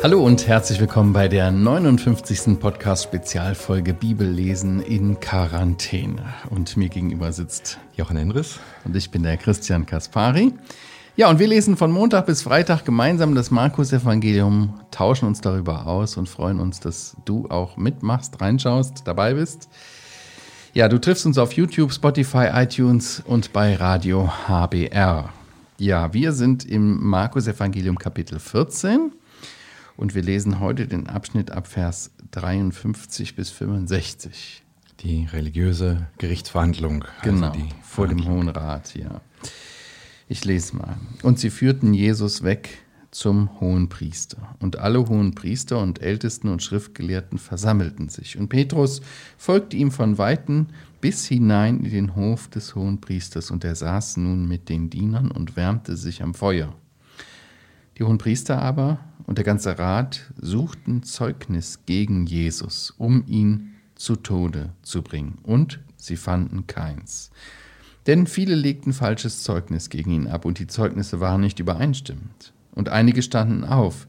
Hallo und herzlich willkommen bei der 59. Podcast-Spezialfolge Bibellesen in Quarantäne. Und mir gegenüber sitzt Jochen Henris. Und ich bin der Christian Kaspari. Ja, und wir lesen von Montag bis Freitag gemeinsam das Markus-Evangelium, tauschen uns darüber aus und freuen uns, dass du auch mitmachst, reinschaust, dabei bist. Ja, du triffst uns auf YouTube, Spotify, iTunes und bei Radio HBR. Ja, wir sind im Markus-Evangelium Kapitel 14 und wir lesen heute den Abschnitt ab Vers 53 bis 65. Die religiöse Gerichtsverhandlung. Also genau, also vor dem Hohen Rat, ja. Ich lese mal. Und sie führten Jesus weg zum hohen Priester. Und alle hohen Priester und Ältesten und Schriftgelehrten versammelten sich. Und Petrus folgte ihm von Weitem bis hinein in den Hof des hohen Priesters. Und er saß nun mit den Dienern und wärmte sich am Feuer. Die hohen Priester aber und der ganze Rat suchten Zeugnis gegen Jesus, um ihn zu Tode zu bringen, und sie fanden keins. Denn viele legten falsches Zeugnis gegen ihn ab, und die Zeugnisse waren nicht übereinstimmend. Und einige standen auf,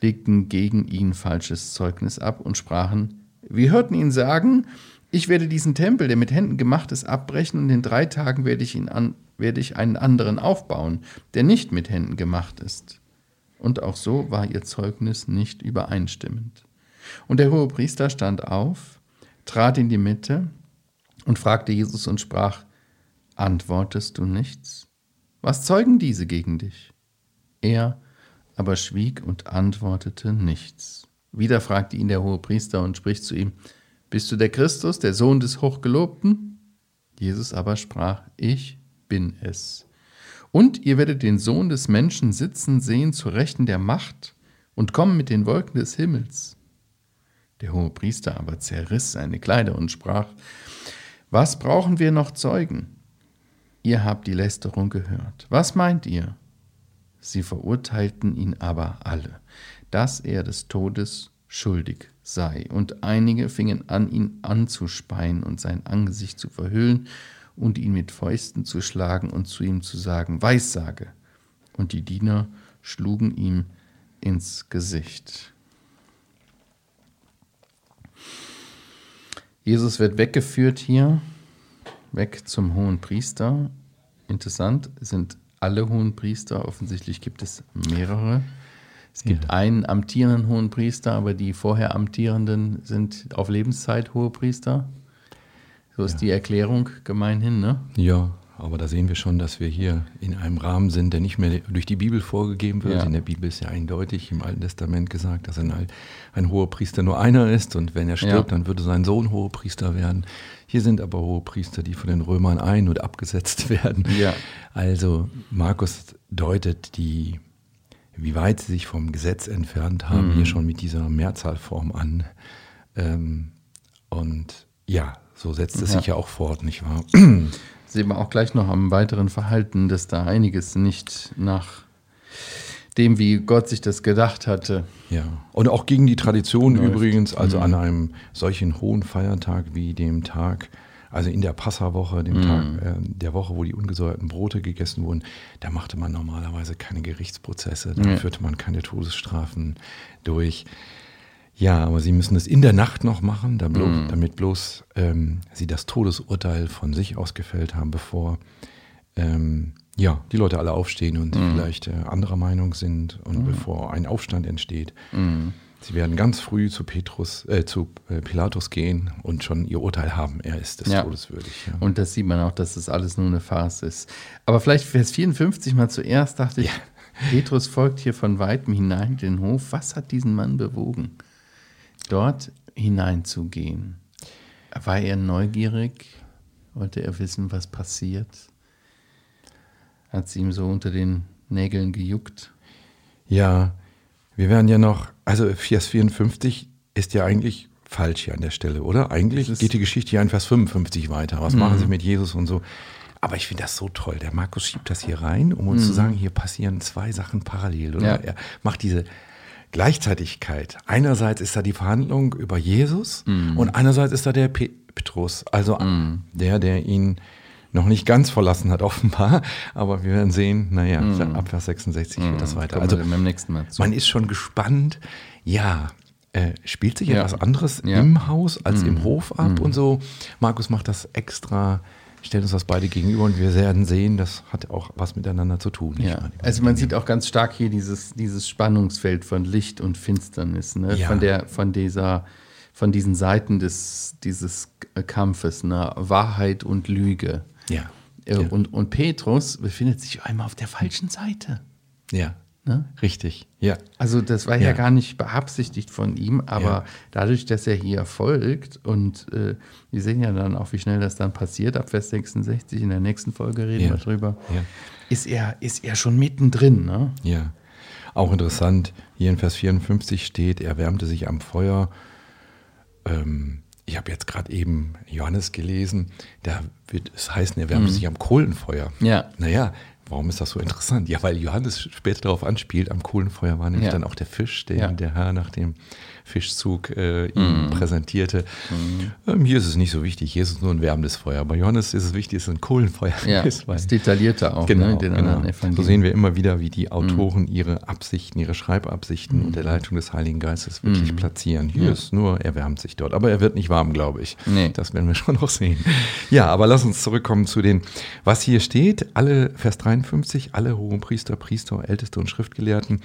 legten gegen ihn falsches Zeugnis ab und sprachen, wir hörten ihn sagen, ich werde diesen Tempel, der mit Händen gemacht ist, abbrechen, und in drei Tagen werde ich, ihn an, werde ich einen anderen aufbauen, der nicht mit Händen gemacht ist und auch so war ihr Zeugnis nicht übereinstimmend. Und der hohe Priester stand auf, trat in die Mitte und fragte Jesus und sprach, Antwortest du nichts? Was zeugen diese gegen dich? Er aber schwieg und antwortete nichts. Wieder fragte ihn der hohe Priester und spricht zu ihm, Bist du der Christus, der Sohn des Hochgelobten? Jesus aber sprach, Ich bin es. Und ihr werdet den Sohn des Menschen sitzen sehen zu Rechten der Macht und kommen mit den Wolken des Himmels. Der hohe Priester aber zerriss seine Kleider und sprach, Was brauchen wir noch Zeugen? Ihr habt die Lästerung gehört. Was meint ihr? Sie verurteilten ihn aber alle, dass er des Todes schuldig sei. Und einige fingen an, ihn anzuspeien und sein Angesicht zu verhüllen und ihn mit Fäusten zu schlagen und zu ihm zu sagen, Weissage. Und die Diener schlugen ihm ins Gesicht. Jesus wird weggeführt hier, weg zum hohen Priester. Interessant sind alle hohen Priester, offensichtlich gibt es mehrere. Es gibt ja. einen amtierenden hohen Priester, aber die vorher amtierenden sind auf Lebenszeit hohe Priester. So ist ja. die Erklärung gemeinhin, ne? Ja, aber da sehen wir schon, dass wir hier in einem Rahmen sind, der nicht mehr durch die Bibel vorgegeben wird. Ja. In der Bibel ist ja eindeutig im Alten Testament gesagt, dass ein, ein hoher Priester nur einer ist und wenn er stirbt, ja. dann würde sein Sohn hoher Priester werden. Hier sind aber hohe Priester, die von den Römern ein- und abgesetzt werden. Ja. Also Markus deutet die, wie weit sie sich vom Gesetz entfernt haben, mhm. hier schon mit dieser Mehrzahlform an. Ähm, und ja, so setzt es sich ja auch fort, nicht wahr? Sehen wir auch gleich noch am weiteren Verhalten, dass da einiges nicht nach dem, wie Gott sich das gedacht hatte. Ja, und auch gegen die Tradition läuft. übrigens, also mhm. an einem solchen hohen Feiertag wie dem Tag, also in der Passawoche, dem mhm. Tag äh, der Woche, wo die ungesäuerten Brote gegessen wurden, da machte man normalerweise keine Gerichtsprozesse, da ja. führte man keine Todesstrafen durch. Ja, aber sie müssen es in der Nacht noch machen, damit, mm. damit bloß ähm, sie das Todesurteil von sich aus gefällt haben, bevor ähm, ja, die Leute alle aufstehen und mm. vielleicht äh, anderer Meinung sind und mm. bevor ein Aufstand entsteht. Mm. Sie werden ganz früh zu Petrus, äh, zu äh, Pilatus gehen und schon ihr Urteil haben. Er ist des ja. Todes würdig. Ja. Und das sieht man auch, dass das alles nur eine Farce ist. Aber vielleicht Vers 54 mal zuerst dachte ich, ja. Petrus folgt hier von weitem hinein in den Hof. Was hat diesen Mann bewogen? Dort hineinzugehen? War er neugierig? Wollte er wissen, was passiert? Hat es ihm so unter den Nägeln gejuckt? Ja, wir werden ja noch, also Vers 54 ist ja eigentlich falsch hier an der Stelle, oder? Eigentlich geht die Geschichte hier in Vers 55 weiter. Was mhm. machen sie mit Jesus und so? Aber ich finde das so toll. Der Markus schiebt das hier rein, um uns mhm. zu sagen, hier passieren zwei Sachen parallel. Oder? Ja. Er macht diese Gleichzeitigkeit. Einerseits ist da die Verhandlung über Jesus mm. und einerseits ist da der Petrus, also mm. der, der ihn noch nicht ganz verlassen hat, offenbar. Aber wir werden sehen, naja, mm. ab Vers 66 mm. wird das weiter. Also beim nächsten Mal zu. man ist schon gespannt. Ja, äh, spielt sich ja. etwas anderes ja. im Haus als mm. im Hof ab mm. und so. Markus macht das extra stellt uns das beide gegenüber und wir werden sehen, das hat auch was miteinander zu tun. Ja. Also man sieht auch ganz stark hier dieses, dieses Spannungsfeld von Licht und Finsternis, ne? ja. von, der, von dieser von diesen Seiten des, dieses Kampfes, ne? Wahrheit und Lüge. Ja. Äh, ja. Und, und Petrus befindet sich einmal auf der falschen Seite. Ja. Ne? Richtig, ja. Also das war ja. ja. gar nicht beabsichtigt von ihm, aber ja. dadurch, dass er hier folgt und äh, wir sehen ja dann auch, wie schnell das dann passiert, ab Vers 66, in der nächsten Folge reden ja. wir drüber, ist, er, ist er schon mittendrin. Ne? Ja, auch interessant, hier in Vers 54 steht, er wärmte sich am Feuer. Ähm, ich habe jetzt gerade eben Johannes gelesen, da wird es heißen, er wärmte mhm. sich am Kohlenfeuer. Ja. Naja, Warum ist das so interessant? Ja, weil Johannes später darauf anspielt, am Kohlenfeuer war nämlich ja. dann auch der Fisch, den ja. der Herr nach dem Fischzug äh, ihm mm. präsentierte. Mm. Ähm, hier ist es nicht so wichtig, hier ist es nur ein wärmendes Feuer. Bei Johannes ist es wichtig, dass es ein Kohlenfeuer ja, ist. Weil, ist detaillierter auch. Genau, ne, genau. So sehen wir immer wieder, wie die Autoren mm. ihre Absichten, ihre Schreibabsichten unter Leitung des Heiligen Geistes wirklich platzieren. Hier ist nur, er wärmt sich dort. Aber er wird nicht warm, glaube ich. Nee. Das werden wir schon noch sehen. Ja, aber lass uns zurückkommen zu den, was hier steht. Alle, Vers 53, alle Hohenpriester, Priester, Älteste und Schriftgelehrten.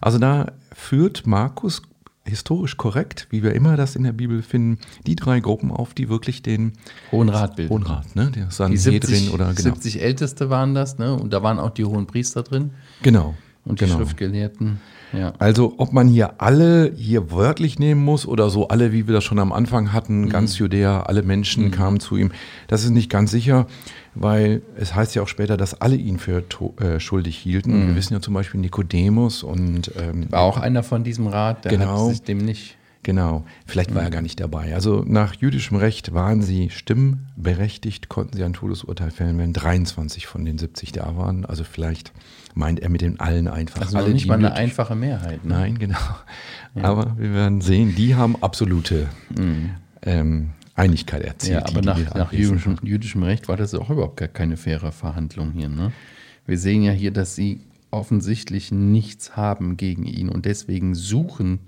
Also da führt Markus historisch korrekt, wie wir immer das in der Bibel finden, die drei Gruppen auf, die wirklich den Hohen Rat bilden. Hohen Rat, ne? Der die 70, oder genau. 70 Älteste waren das, ne? Und da waren auch die hohen Priester drin. Genau. Und die genau. Schriftgelehrten. Ja. Also ob man hier alle hier wörtlich nehmen muss oder so alle, wie wir das schon am Anfang hatten, mhm. ganz Judäa, alle Menschen mhm. kamen zu ihm, das ist nicht ganz sicher weil es heißt ja auch später, dass alle ihn für äh, schuldig hielten. Mhm. Wir wissen ja zum Beispiel Nikodemus und ähm, war auch einer von diesem Rat, der genau, hat sich dem nicht. Genau, vielleicht war er mhm. gar nicht dabei. Also nach jüdischem Recht waren sie stimmberechtigt, konnten sie ein Todesurteil fällen, wenn 23 von den 70 da waren. Also vielleicht meint er mit den allen einfach. Also alle, nicht mal eine einfache Mehrheit. Ne? Nein, genau. Ja. Aber wir werden sehen, die haben absolute mhm. ähm, Einigkeit erzielt. Ja, aber nach, nach jüdischem, jüdischem, Recht war das auch überhaupt gar keine faire Verhandlung hier. Ne? Wir sehen ja hier, dass sie offensichtlich nichts haben gegen ihn und deswegen suchen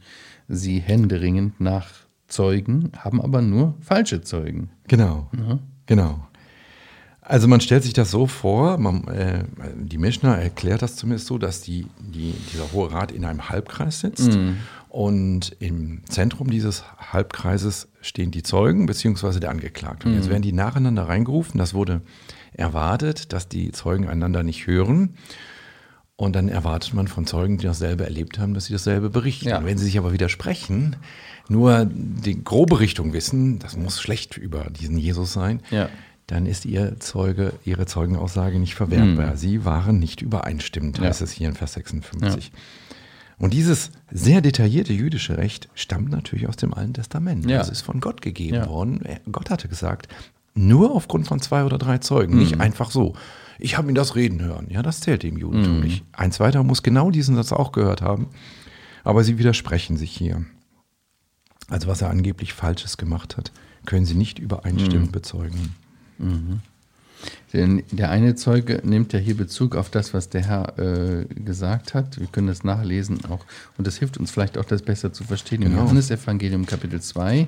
sie händeringend nach Zeugen, haben aber nur falsche Zeugen. Genau, ja? genau. Also man stellt sich das so vor, man, äh, die Mischner erklärt das zumindest so, dass die, die, dieser Hohe Rat in einem Halbkreis sitzt mm. und im Zentrum dieses Halbkreises stehen die Zeugen bzw. der Angeklagte. Und mm. jetzt werden die nacheinander reingerufen. Das wurde erwartet, dass die Zeugen einander nicht hören. Und dann erwartet man von Zeugen, die dasselbe erlebt haben, dass sie dasselbe berichten. Ja. Wenn sie sich aber widersprechen, nur die grobe Richtung wissen, das muss schlecht über diesen Jesus sein, ja dann ist ihr Zeuge, ihre Zeugenaussage nicht verwertbar. Mhm. Sie waren nicht übereinstimmend, heißt ja. es hier in Vers 56. Ja. Und dieses sehr detaillierte jüdische Recht stammt natürlich aus dem Alten Testament. Ja. Das ist von Gott gegeben ja. worden. Gott hatte gesagt, nur aufgrund von zwei oder drei Zeugen, mhm. nicht einfach so. Ich habe ihn das reden hören. Ja, das zählt dem Judentum mhm. nicht. Ein zweiter muss genau diesen Satz auch gehört haben. Aber sie widersprechen sich hier. Also was er angeblich Falsches gemacht hat, können sie nicht übereinstimmend mhm. bezeugen. Mhm. Denn der eine Zeuge nimmt ja hier Bezug auf das, was der Herr äh, gesagt hat. Wir können das nachlesen auch. Und das hilft uns vielleicht auch, das besser zu verstehen. Genau. Im Johannesevangelium Kapitel 2,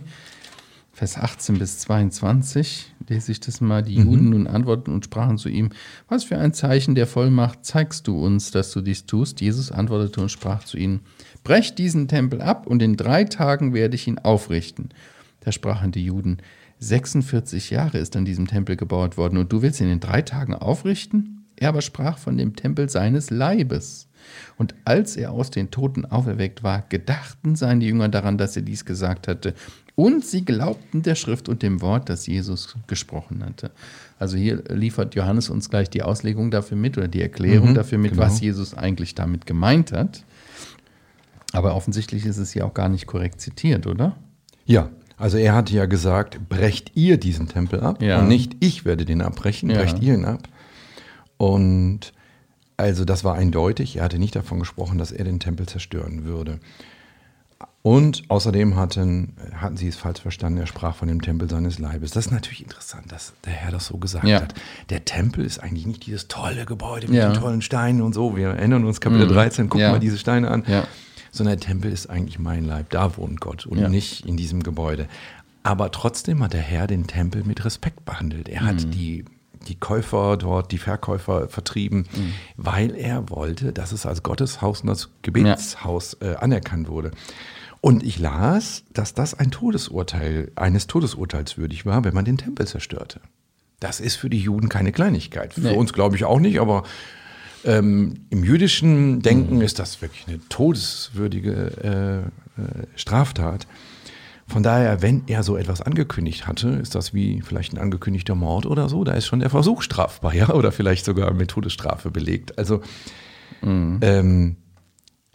Vers 18 bis 22 lese ich das mal. Die mhm. Juden nun antworten und sprachen zu ihm, was für ein Zeichen der Vollmacht zeigst du uns, dass du dies tust? Jesus antwortete und sprach zu ihnen, brech diesen Tempel ab und in drei Tagen werde ich ihn aufrichten. Da sprachen die Juden, 46 Jahre ist an diesem Tempel gebaut worden und du willst ihn in drei Tagen aufrichten? Er aber sprach von dem Tempel seines Leibes. Und als er aus den Toten auferweckt war, gedachten seine Jünger daran, dass er dies gesagt hatte. Und sie glaubten der Schrift und dem Wort, das Jesus gesprochen hatte. Also hier liefert Johannes uns gleich die Auslegung dafür mit oder die Erklärung mhm, dafür mit, genau. was Jesus eigentlich damit gemeint hat. Aber offensichtlich ist es hier auch gar nicht korrekt zitiert, oder? Ja, also er hatte ja gesagt, brecht ihr diesen Tempel ab ja. und nicht ich werde den abbrechen, ja. brecht ihr ihn ab. Und also das war eindeutig, er hatte nicht davon gesprochen, dass er den Tempel zerstören würde. Und außerdem hatten, hatten sie es falsch verstanden, er sprach von dem Tempel seines Leibes. Das ist natürlich interessant, dass der Herr das so gesagt Ja. hat. Der Tempel ist eigentlich nicht dieses tolle Gebäude mit Ja. den tollen Steinen und so. Wir erinnern uns, Kapitel 13, guck Ja. mal diese Steine an. Ja. Sondern der Tempel ist eigentlich mein Leib. Da wohnt Gott und Ja. nicht in diesem Gebäude. Aber trotzdem hat der Herr den Tempel mit Respekt behandelt. Er Mhm. hat die, die Käufer dort, die Verkäufer vertrieben, Mhm. weil er wollte, dass es als Gotteshaus und als Gebetshaus äh, anerkannt wurde. Und ich las, dass das ein Todesurteil, eines Todesurteils würdig war, wenn man den Tempel zerstörte. Das ist für die Juden keine Kleinigkeit. Für Nee. uns glaube ich auch nicht, aber ähm, im jüdischen Denken ist das wirklich eine todeswürdige äh, äh, Straftat. Von daher, wenn er so etwas angekündigt hatte, ist das wie vielleicht ein angekündigter Mord oder so. Da ist schon der Versuch strafbar, ja, oder vielleicht sogar mit Todesstrafe belegt. Also ähm,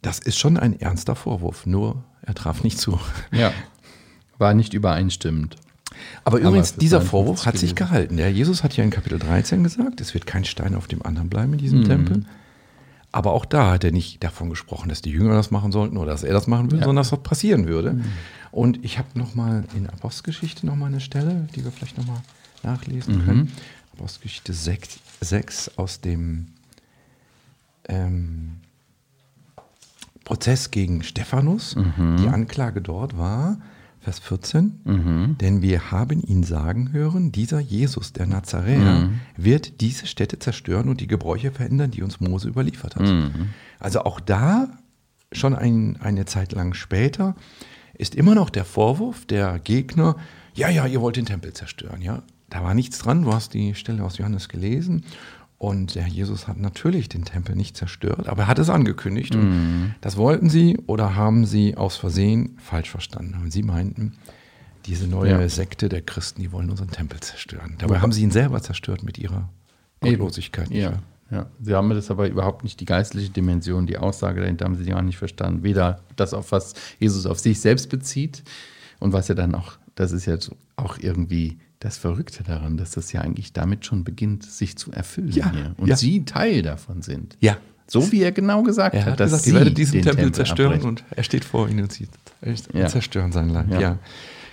das ist schon ein ernster Vorwurf. Nur er traf nicht zu. Ja. War nicht übereinstimmend. Aber übrigens, ist dieser 53 Vorwurf hat sich gehalten. Der Jesus hat ja in Kapitel 13 gesagt, es wird kein Stein auf dem anderen bleiben in Mhm. diesem Tempel. Aber auch da hat er nicht davon gesprochen, dass die Jünger das machen sollten oder dass er das machen würde, sondern dass das passieren würde. Mhm. Und ich habe noch mal in Apostelgeschichte noch mal eine Stelle, die wir vielleicht noch mal nachlesen Mhm. können. Apostelgeschichte 6, 6 aus dem ähm, Prozess gegen Stephanus. Mhm. Die Anklage dort war, Vers 14, denn wir haben ihn sagen hören, dieser Jesus, der Nazaräer, Mhm. wird diese Städte zerstören und die Gebräuche verändern, die uns Mose überliefert hat. Mhm. Also auch da, schon ein, eine Zeit lang später, ist immer noch der Vorwurf der Gegner, ja, ja, ihr wollt den Tempel zerstören. Ja, da war nichts dran, du hast die Stelle aus Johannes gelesen. Und der Jesus hat natürlich den Tempel nicht zerstört, aber er hat es angekündigt. Und das wollten sie oder haben sie aus Versehen falsch verstanden. Und sie meinten, diese neue Ja. Sekte der Christen, die wollen unseren Tempel zerstören. Dabei haben sie ihn selber zerstört mit ihrer Gottlosigkeit. nicht Ja, ja. Sie haben das aber überhaupt nicht die geistliche Dimension, die Aussage dahinter haben sie gar nicht verstanden. Weder das, auf was Jesus auf sich selbst bezieht und was er dann auch, das ist ja so auch irgendwie das Verrückte daran, dass das ja eigentlich damit schon beginnt, sich zu erfüllen Ja, hier. Und ja. sie Teil davon sind. Ja. So wie er genau gesagt Er hat, hat dass gesagt, sie ihr werdet diesen den Tempel, zerstören abbrechen. und er steht vor ihnen und sie Ja. zerstören sein Leib. Ja. Ja.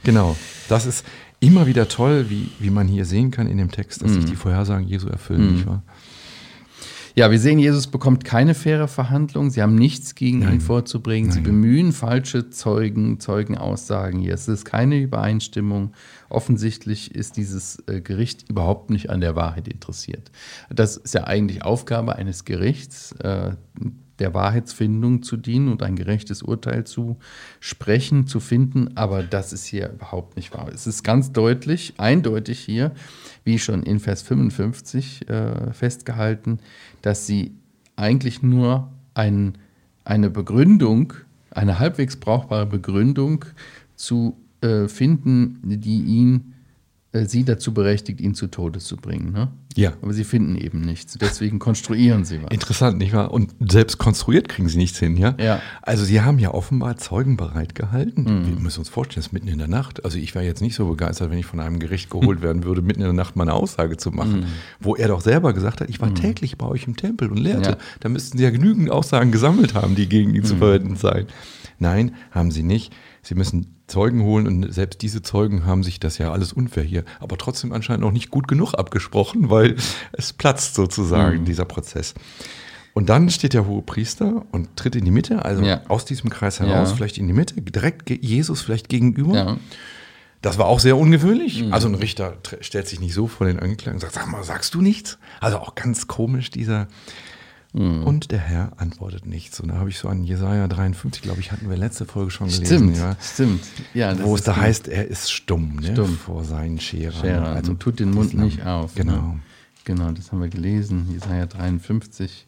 genau. Das ist immer wieder toll, wie, wie man hier sehen kann in dem Text, dass sich Mhm. die Vorhersagen Jesu erfüllen, nicht wahr? Ja, wir sehen, Jesus bekommt keine faire Verhandlung. Sie haben nichts gegen ihn vorzubringen. Sie bemühen falsche Zeugen, Zeugenaussagen hier. Es ist keine Übereinstimmung. Offensichtlich ist dieses äh, Gericht überhaupt nicht an der Wahrheit interessiert. Das ist ja eigentlich Aufgabe eines Gerichts, äh, der Wahrheitsfindung zu dienen und ein gerechtes Urteil zu sprechen, zu finden. Aber das ist hier überhaupt nicht wahr. Es ist ganz deutlich, eindeutig hier, wie schon in Vers 55 äh, festgehalten, dass sie eigentlich nur ein, eine Begründung, eine halbwegs brauchbare Begründung zu äh, finden, die ihn, sie dazu berechtigt, ihn zu Tode zu bringen. Ne? Ja. Aber sie finden eben nichts. Deswegen konstruieren sie was. Interessant, nicht wahr? Und selbst konstruiert kriegen sie nichts hin, ja? Ja. Also sie haben ja offenbar Zeugen bereitgehalten. Wir müssen uns vorstellen, es ist mitten in der Nacht. Also ich wäre jetzt nicht so begeistert, wenn ich von einem Gericht geholt werden würde, mitten in der Nacht mal eine Aussage zu machen, wo er doch selber gesagt hat, ich war täglich bei euch im Tempel und lehrte. Ja. Da müssten sie ja genügend Aussagen gesammelt haben, die gegen ihn zu verwenden seien. Nein, haben sie nicht. Sie müssen Zeugen holen und selbst diese Zeugen haben sich das ja alles unfair hier, aber trotzdem anscheinend noch nicht gut genug abgesprochen, weil es platzt sozusagen, dieser Prozess. Und dann steht der hohe Priester und tritt in die Mitte, also Ja. aus diesem Kreis heraus, Ja. vielleicht in die Mitte, direkt Jesus vielleicht gegenüber. Ja. Das war auch sehr ungewöhnlich. Mhm. Also ein Richter stellt sich nicht so vor den Angeklagten und sagt, sag mal, sagst du nichts? Also auch ganz komisch, dieser. Mhm. Und der Herr antwortet nichts. Und da habe ich so an Jesaja 53, glaube ich, hatten wir letzte Folge schon gelesen. Stimmt, Ja, stimmt. Ja, wo es da heißt, er ist stumm, ne? Stumm. vor seinen Scherern. Scherer. Also tut den Mund das Lamm. nicht auf. Genau. Ne? Genau, das haben wir gelesen. Jesaja 53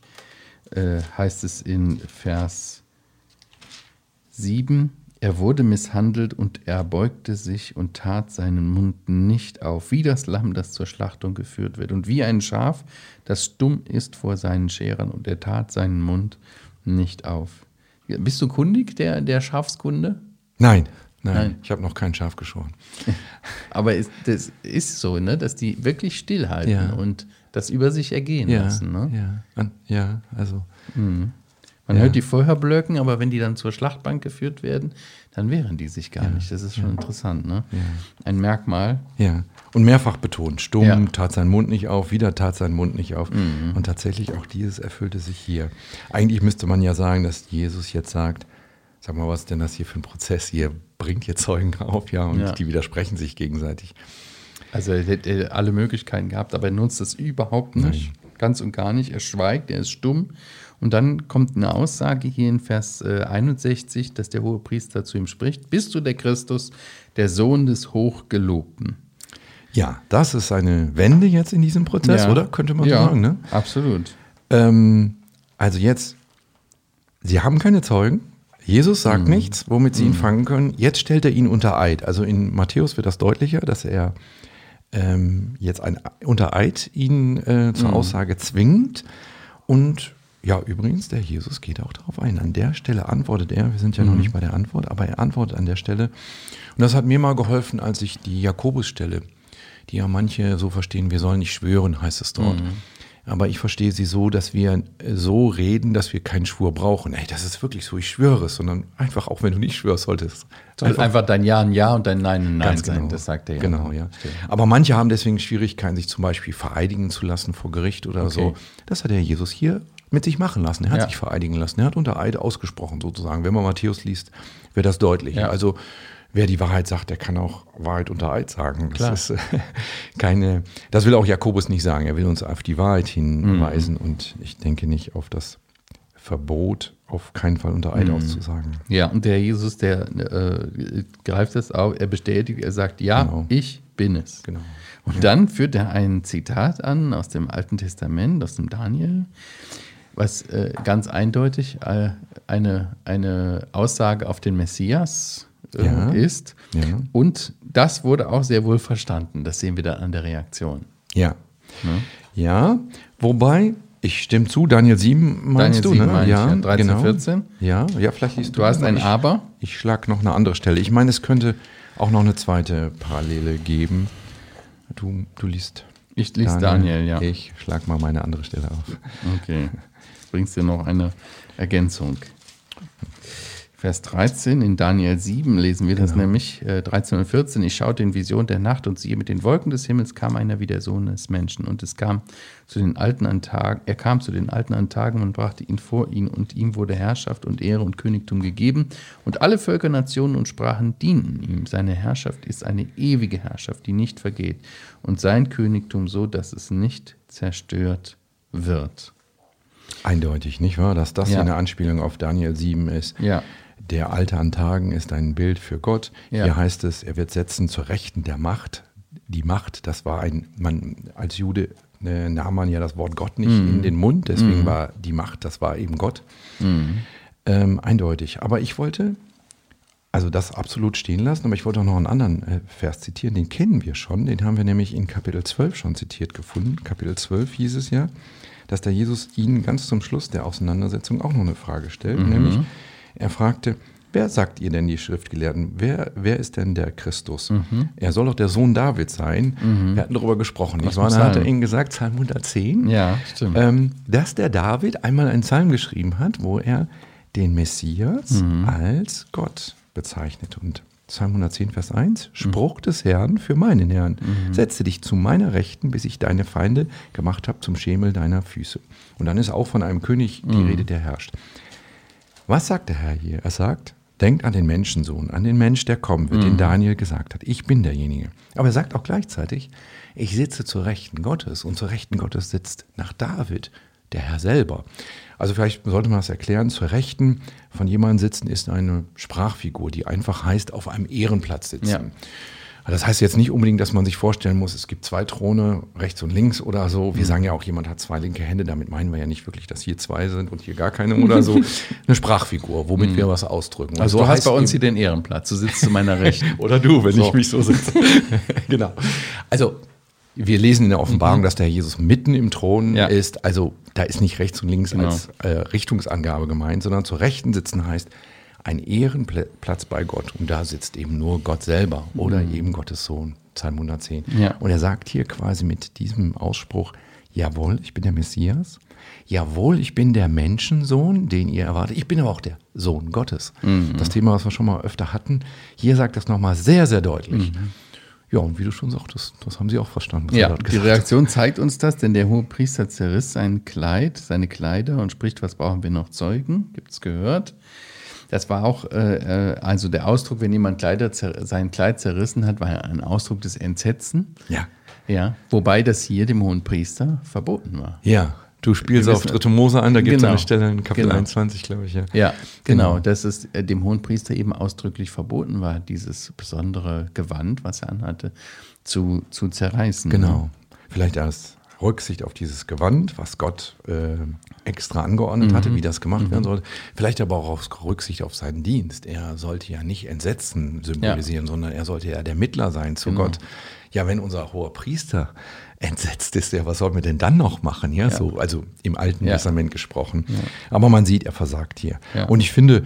äh, heißt es in Vers 7. Er wurde misshandelt und er beugte sich und tat seinen Mund nicht auf, wie das Lamm, das zur Schlachtung geführt wird. Und wie ein Schaf, das stumm ist vor seinen Scherern und er tat seinen Mund nicht auf. Bist du kundig der, der Schafskunde? Nein, nein, Nein. ich habe noch kein Schaf geschoren. Aber es, das ist so, ne, dass die wirklich stillhalten Ja. und das über sich ergehen Ja, lassen. Ne? ja, ja, also. Man Ja. hört die vorher blöken, aber wenn die dann zur Schlachtbank geführt werden, dann wehren die sich gar nicht. Das ist schon interessant, ne? Ein Merkmal. Ja. Und mehrfach betont. Stumm, Ja. tat sein Mund nicht auf, wieder tat sein Mund nicht auf. Und tatsächlich auch dieses erfüllte sich hier. Eigentlich müsste man ja sagen, dass Jesus jetzt sagt, sag mal, was ist denn das hier für ein Prozess? Ihr bringt hier Zeugen auf, ja, und Ja. die widersprechen sich gegenseitig. Also er hätte alle Möglichkeiten gehabt, aber er nutzt das überhaupt nicht. Ganz und gar nicht. Er schweigt, er ist stumm. Und dann kommt eine Aussage hier in Vers äh, 61, dass der hohe Priester zu ihm spricht: Bist du der Christus, der Sohn des Hochgelobten? Ja, das ist eine Wende jetzt in diesem Prozess, Ja. oder? Könnte man ja, so sagen, ne? Absolut. Ähm, also jetzt, sie haben keine Zeugen. Jesus sagt Mhm. nichts, womit sie ihn fangen können. Jetzt stellt er ihn unter Eid. Also in Matthäus wird das deutlicher, dass er ähm, jetzt ein, unter Eid ihn äh, Mhm. zur Aussage zwingt. Und ja, übrigens, der Jesus geht auch darauf ein. An der Stelle antwortet er, wir sind ja noch Mhm. nicht bei der Antwort, aber er antwortet an der Stelle. Und das hat mir mal geholfen, als ich die Jakobusstelle, die ja manche so verstehen, wir sollen nicht schwören, heißt es dort. Mhm. Aber ich verstehe sie so, dass wir äh, so reden, dass wir keinen Schwur brauchen. Ey, das ist wirklich so, ich schwöre es, sondern einfach, auch wenn du nicht schwörst, solltest. Soll einfach, dein Ja ein Ja und dein Nein ein Nein Ganz sein. genau. Das sagt er ja. Genau, ja. Aber manche haben deswegen Schwierigkeiten, sich zum Beispiel vereidigen zu lassen vor Gericht oder Okay. so. Das hat der Jesus hier mit sich machen lassen. Er hat Ja. sich vereidigen lassen. Er hat unter Eid ausgesprochen sozusagen. Wenn man Matthäus liest, wird das deutlich. Ja. Also wer die Wahrheit sagt, der kann auch Wahrheit unter Eid sagen. Das Klar. ist äh, keine. Das will auch Jakobus nicht sagen. Er will uns auf die Wahrheit hinweisen Mhm. und ich denke nicht auf das Verbot, auf keinen Fall unter Mhm. Eid auszusagen. Ja, und der Jesus, der äh, greift das auf, er bestätigt, er sagt, ja, Genau. ich bin es. Genau. Und dann führt er ein Zitat an aus dem Alten Testament, aus dem Daniel, was äh, ganz eindeutig äh, eine, eine Aussage auf den Messias äh, Ja. ist. Ja. Und das wurde auch sehr wohl verstanden. Das sehen wir dann an der Reaktion. Ja. Ne? Ja, wobei, ich stimme zu, Daniel 7 meinst Daniel du, 7 ne? meine ich, ja, ja, 13, 14. Ja, ja, vielleicht liest du. Du hast ein ich, Aber. Ich schlage noch eine andere Stelle. Ich meine, es könnte auch noch eine zweite Parallele geben. Du, du liest. Ich lese Daniel, ja. Ich schlag mal meine andere Stelle auf. Okay. Bringst du noch eine Ergänzung. Vers 13 in Daniel 7 lesen wir das nämlich, äh, 13 und 14. Ich schaute in Vision der Nacht und siehe, mit den Wolken des Himmels kam einer wie der Sohn des Menschen. Und es kam zu den Alten an Tagen, er kam zu den Alten an Tagen und brachte ihn vor ihn, und ihm wurde Herrschaft und Ehre und Königtum gegeben. Und alle Völker, Nationen und Sprachen dienten ihm. Seine Herrschaft ist eine ewige Herrschaft, die nicht vergeht. Und sein Königtum so, dass es nicht zerstört wird. Eindeutig, nicht wahr? Dass das Ja. hier eine Anspielung auf Daniel 7 ist. Ja. Der Alte an Tagen ist ein Bild für Gott. Ja. Hier heißt es, er wird setzen zur Rechten der Macht. Die Macht, das war ein, man, als Jude äh, nahm man ja das Wort Gott nicht Mhm. in den Mund, deswegen war die Macht, das war eben Gott. Ähm, eindeutig. Aber ich wollte, also das absolut stehen lassen, aber ich wollte auch noch einen anderen äh, Vers zitieren, den kennen wir schon, den haben wir nämlich in Kapitel 12 schon zitiert gefunden. Kapitel 12 hieß es ja, dass der Jesus ihnen ganz zum Schluss der Auseinandersetzung auch noch eine Frage stellt, nämlich er fragte, wer sagt ihr denn die Schriftgelehrten, wer, wer ist denn der Christus? Er soll doch der Sohn Davids sein. Wir hatten darüber gesprochen. Aus Ich war, hat er ihnen gesagt, Psalm 110, Ja, ähm, dass der David einmal einen Psalm geschrieben hat, wo er den Messias als Gott bezeichnet. Und Psalm 110, Vers 1, Spruch des Herrn für meinen Herrn. Setze dich zu meiner Rechten, bis ich deine Feinde gemacht habe zum Schemel deiner Füße. Und dann ist auch von einem König die Rede, der herrscht. Was sagt der Herr hier? Er sagt, denkt an den Menschensohn, an den Mensch, der kommen wird, den Daniel gesagt hat. Ich bin derjenige. Aber er sagt auch gleichzeitig, ich sitze zur Rechten Gottes und zur Rechten Gottes sitzt nach David der Herr selber. Also vielleicht sollte man das erklären. Zur Rechten von jemandem sitzen ist eine Sprachfigur, die einfach heißt, auf einem Ehrenplatz sitzen. Ja. Das heißt jetzt nicht unbedingt, dass man sich vorstellen muss, es gibt zwei Throne, rechts und links oder so. Mhm. Wir sagen ja auch, jemand hat zwei linke Hände. Damit meinen wir ja nicht wirklich, dass hier zwei sind und hier gar keine oder so. Eine Sprachfigur, womit wir was ausdrücken. Und also so du hast bei uns hier den Ehrenplatz. Du sitzt zu meiner Rechten. oder du, wenn So. ich mich so sitze. genau. Also, wir lesen in der Offenbarung, dass der Herr Jesus mitten im Thron Mhm. Ja. ist. Also, da ist nicht rechts und links Genau. als äh, Richtungsangabe gemeint, sondern zur Rechten sitzen heißt ein Ehrenplatz bei Gott. Und da sitzt eben nur Gott selber oder eben Gottes Sohn. Psalm 110. Mhm. Ja. Und er sagt hier quasi mit diesem Ausspruch, jawohl, ich bin der Messias. Jawohl, ich bin der Menschensohn, den ihr erwartet. Ich bin aber auch der Sohn Gottes. Mhm. Das Thema, was wir schon mal öfter hatten. Hier sagt das nochmal sehr, sehr deutlich. Mhm. Ja, und wie du schon sagtest, das haben sie auch verstanden. ja, die Reaktion zeigt uns das, denn der hohe Priester zerriss sein Kleid, seine Kleider und spricht, was brauchen wir noch Zeugen? Gibt es gehört? Das war auch, äh, äh, also der Ausdruck, wenn jemand Kleider sein Kleid zerrissen hat, war ein Ausdruck des Entsetzen. Ja. Ja, wobei das hier dem hohen Priester verboten war. Ja, Du spielst auf Dritte Mose an, da gibt es genau. eine Stelle in Kapitel genau. 21, glaube ich. Ja, ja genau. genau. Dass es äh, dem hohen Priester eben ausdrücklich verboten war, dieses besondere Gewand, was er anhatte, zu, zu zerreißen. Genau. Vielleicht als Rücksicht auf dieses Gewand, was Gott äh, extra angeordnet mhm. hatte, wie das gemacht mhm. werden sollte. Vielleicht aber auch aus Rücksicht auf seinen Dienst. Er sollte ja nicht Entsetzen symbolisieren, ja. sondern er sollte ja der Mittler sein zu genau. Gott. Ja, wenn unser hoher Priester entsetzt ist, ja, was soll man denn dann noch machen? Ja, ja. so, also im Alten ja. Testament gesprochen. Ja. Aber man sieht, er versagt hier. Und ich finde,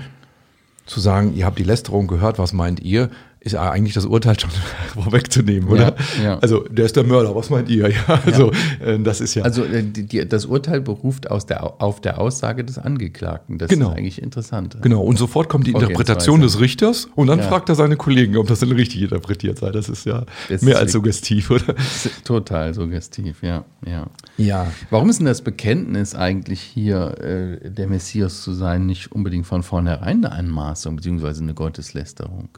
zu sagen, ihr habt die Lästerung gehört, was meint ihr? Ist eigentlich das Urteil schon vorwegzunehmen, oder? Ja, ja. Also der ist der Mörder, was meint ihr? Ja, also. Äh, das ist ja. Also äh, die, die, das Urteil beruft aus der, auf der Aussage des Angeklagten. Das genau. ist eigentlich interessant. Genau, und sofort kommt die Interpretation des Richters und dann fragt er seine Kollegen, ob das denn richtig interpretiert sei. Das ist ja das mehr ist als suggestiv, oder? Total suggestiv, ja, ja. Ja. Warum ist denn das Bekenntnis eigentlich hier, äh, der Messias zu sein, nicht unbedingt von vornherein eine Anmaßung beziehungsweise eine Gotteslästerung?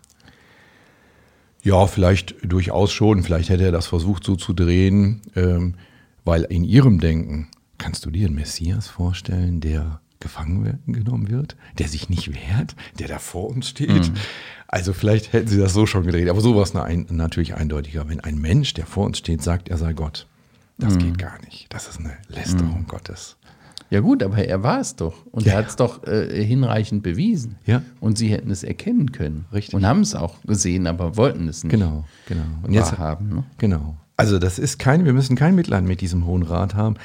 Ja, vielleicht durchaus schon. Vielleicht hätte er das versucht so zu drehen, ähm, weil in ihrem Denken, kannst du dir einen Messias vorstellen, der gefangen genommen wird, der sich nicht wehrt, der da vor uns steht? Mhm. Also vielleicht hätten sie das so schon gedreht. Aber sowas ein, natürlich eindeutiger. Wenn ein Mensch, der vor uns steht, sagt, er sei Gott, das mhm. geht gar nicht. Das ist eine Lästerung mhm. Gottes. Ja gut, aber er war es doch. Und ja. er hat es doch äh, hinreichend bewiesen. Ja. Und sie hätten es erkennen können. Richtig. Und haben es auch gesehen, aber wollten es nicht. Genau, genau. Und jetzt haben. Ne? Genau. Also das ist kein, wir müssen kein Mitleid mit diesem Hohen Rat haben,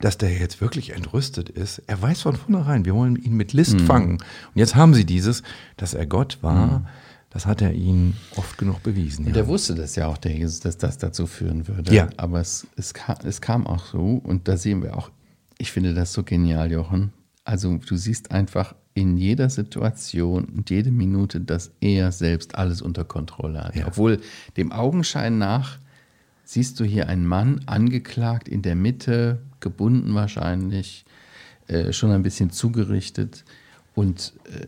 dass der jetzt wirklich entrüstet ist. Er weiß von vornherein, wir wollen ihn mit List mhm. fangen. Und jetzt haben sie dieses, dass er Gott war. Mhm. Das hat er ihnen oft genug bewiesen. Und ja. er wusste das ja auch, der Jesus, dass das dazu führen würde. Ja. Aber es, es, kam, es kam auch so, und da sehen wir auch ich finde das so genial, Jochen. Also du siehst einfach in jeder Situation und jede Minute, dass er selbst alles unter Kontrolle hat. Ja. Obwohl dem Augenschein nach siehst du hier einen Mann angeklagt in der Mitte, gebunden wahrscheinlich, äh, schon ein bisschen zugerichtet. Und äh,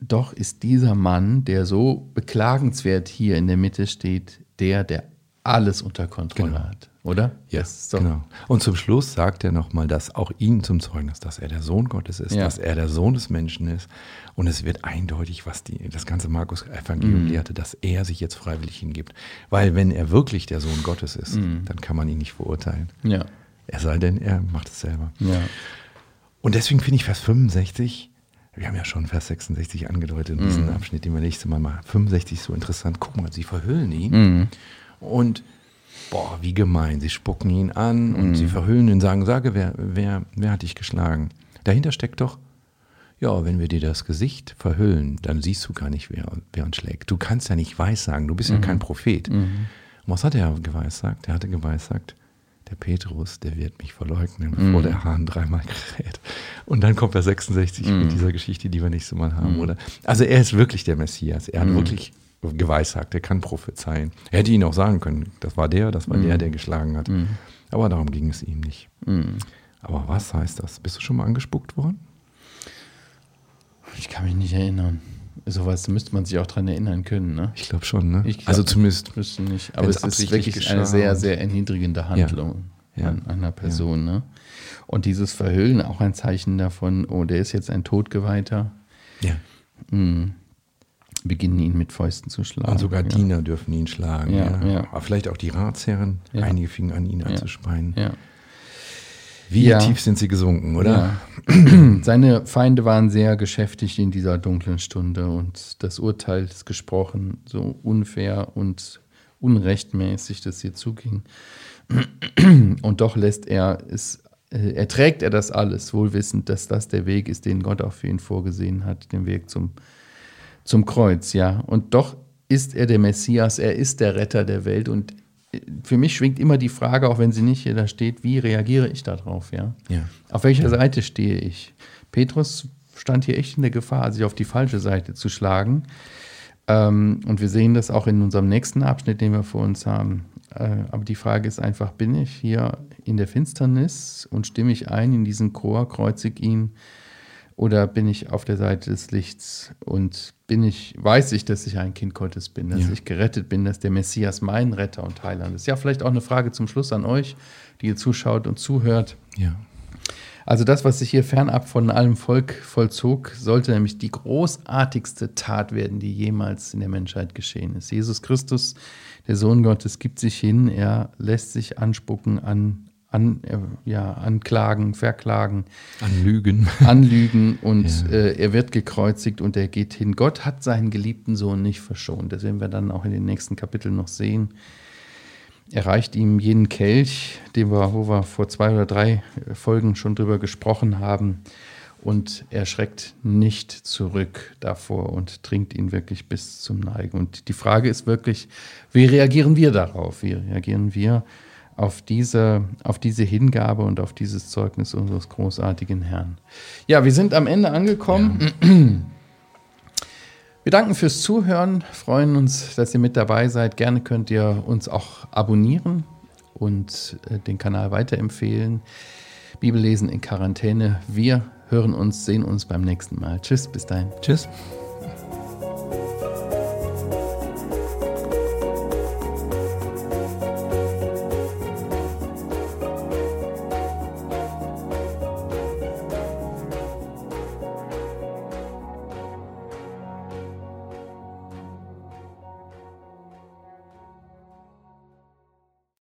doch ist dieser Mann, der so beklagenswert hier in der Mitte steht, der, der alles unter Kontrolle genau. hat oder? Ja, yes, genau. Und zum Schluss sagt er nochmal, dass auch ihn zum Zeugen ist, dass er der Sohn Gottes ist, ja. dass er der Sohn des Menschen ist. Und es wird eindeutig, was die, das ganze Markus-Evangelium mm. lehrte, dass er sich jetzt freiwillig hingibt. Weil wenn er wirklich der Sohn Gottes ist, mm. dann kann man ihn nicht verurteilen. Ja. Er sei denn, er macht es selber. Ja. Und deswegen finde ich Vers 65, wir haben ja schon Vers 66 angedeutet in diesem mm. Abschnitt, den wir nächstes Mal machen. 65 ist so interessant. Guck mal, sie verhüllen ihn. Mm. Und boah, wie gemein. Sie spucken ihn an und mhm. sie verhüllen ihn, sagen, sage, wer, wer, wer hat dich geschlagen? Dahinter steckt doch, ja, wenn wir dir das Gesicht verhüllen, dann siehst du gar nicht, wer, wer uns schlägt. Du kannst ja nicht weissagen, du bist mhm. ja kein Prophet. Mhm. Und was hat er geweissagt? Er hatte geweissagt, der Petrus, der wird mich verleugnen, bevor mhm. der Hahn dreimal kräht. Und dann kommt er 66 mit mhm. dieser Geschichte, die wir nächstes Mal haben, mhm. oder? Also er ist wirklich der Messias. Er hat wirklich geweissagt, er kann prophezeien. Er hätte ihn auch sagen können, das war der, das war mhm. der, der geschlagen hat. Mhm. Aber darum ging es ihm nicht. Mhm. Aber was heißt das? Bist du schon mal angespuckt worden? Ich kann mich nicht erinnern. Sowas müsste man sich auch daran erinnern können, ne? Ich glaube schon, ne? Glaub, also zumindest. Müsste nicht. Aber es ist wirklich eine sehr, sehr erniedrigende Handlung ja. Ja. An, an, einer Person, ja. ne? Und dieses Verhüllen auch ein Zeichen davon, oh, der ist jetzt ein Todgeweihter. Ja. Mhm beginnen ihn mit Fäusten zu schlagen. Und sogar ja. Diener dürfen ihn schlagen. Ja, ja. Aber vielleicht auch die Ratsherren. Einige fingen an, ihn anzuspeien. Wie tief sind sie gesunken, oder? Seine Feinde waren sehr geschäftigt in dieser dunklen Stunde und das Urteil ist gesprochen, so unfair und unrechtmäßig, dass hier zuging. Und doch lässt er es, äh, erträgt er das alles, wohlwissend, dass das der Weg ist, den Gott auch für ihn vorgesehen hat, den Weg zum zum Kreuz, ja. Und doch ist er der Messias, er ist der Retter der Welt und für mich schwingt immer die Frage, auch wenn sie nicht hier da steht, wie reagiere ich darauf? Ja? Ja. Auf welcher Seite stehe ich? Petrus stand hier echt in der Gefahr, sich auf die falsche Seite zu schlagen. Ähm, und wir sehen das auch in unserem nächsten Abschnitt, den wir vor uns haben. Äh, aber die Frage ist einfach, bin ich hier in der Finsternis und stimme ich ein in diesen Chor, kreuzig ihn? Oder bin ich auf der Seite des Lichts und bin ich, weiß ich, dass ich ein Kind Gottes bin, dass Ja. ich gerettet bin, dass der Messias mein Retter und Heiland ist? Ja, vielleicht auch eine Frage zum Schluss an euch, die ihr zuschaut und zuhört. Ja. Also das, was sich hier fernab von allem Volk vollzog, sollte nämlich die großartigste Tat werden, die jemals in der Menschheit geschehen ist. Jesus Christus, der Sohn Gottes, gibt sich hin, er lässt sich anspucken an, an äh, ja, anklagen, verklagen, An Lügen. anlügen und Ja. äh, er wird gekreuzigt und er geht hin. Gott hat seinen geliebten Sohn nicht verschont. Das werden wir dann auch in den nächsten Kapiteln noch sehen. Er reicht ihm jenen Kelch, den wir, wo wir vor zwei oder drei äh, Folgen schon drüber gesprochen haben. Und er schreckt nicht zurück davor und trinkt ihn wirklich bis zum Neigen. Und die Frage ist wirklich, wie reagieren wir darauf? Wie reagieren wir auf diese, auf diese Hingabe und auf dieses Zeugnis unseres großartigen Herrn? Ja, wir sind am Ende angekommen. Wir danken fürs Zuhören, freuen uns, dass ihr mit dabei seid. Gerne könnt ihr uns auch abonnieren und äh, den Kanal weiterempfehlen. Bibellesen in Quarantäne. Wir hören uns, sehen uns beim nächsten Mal. Tschüss, bis dahin. Tschüss.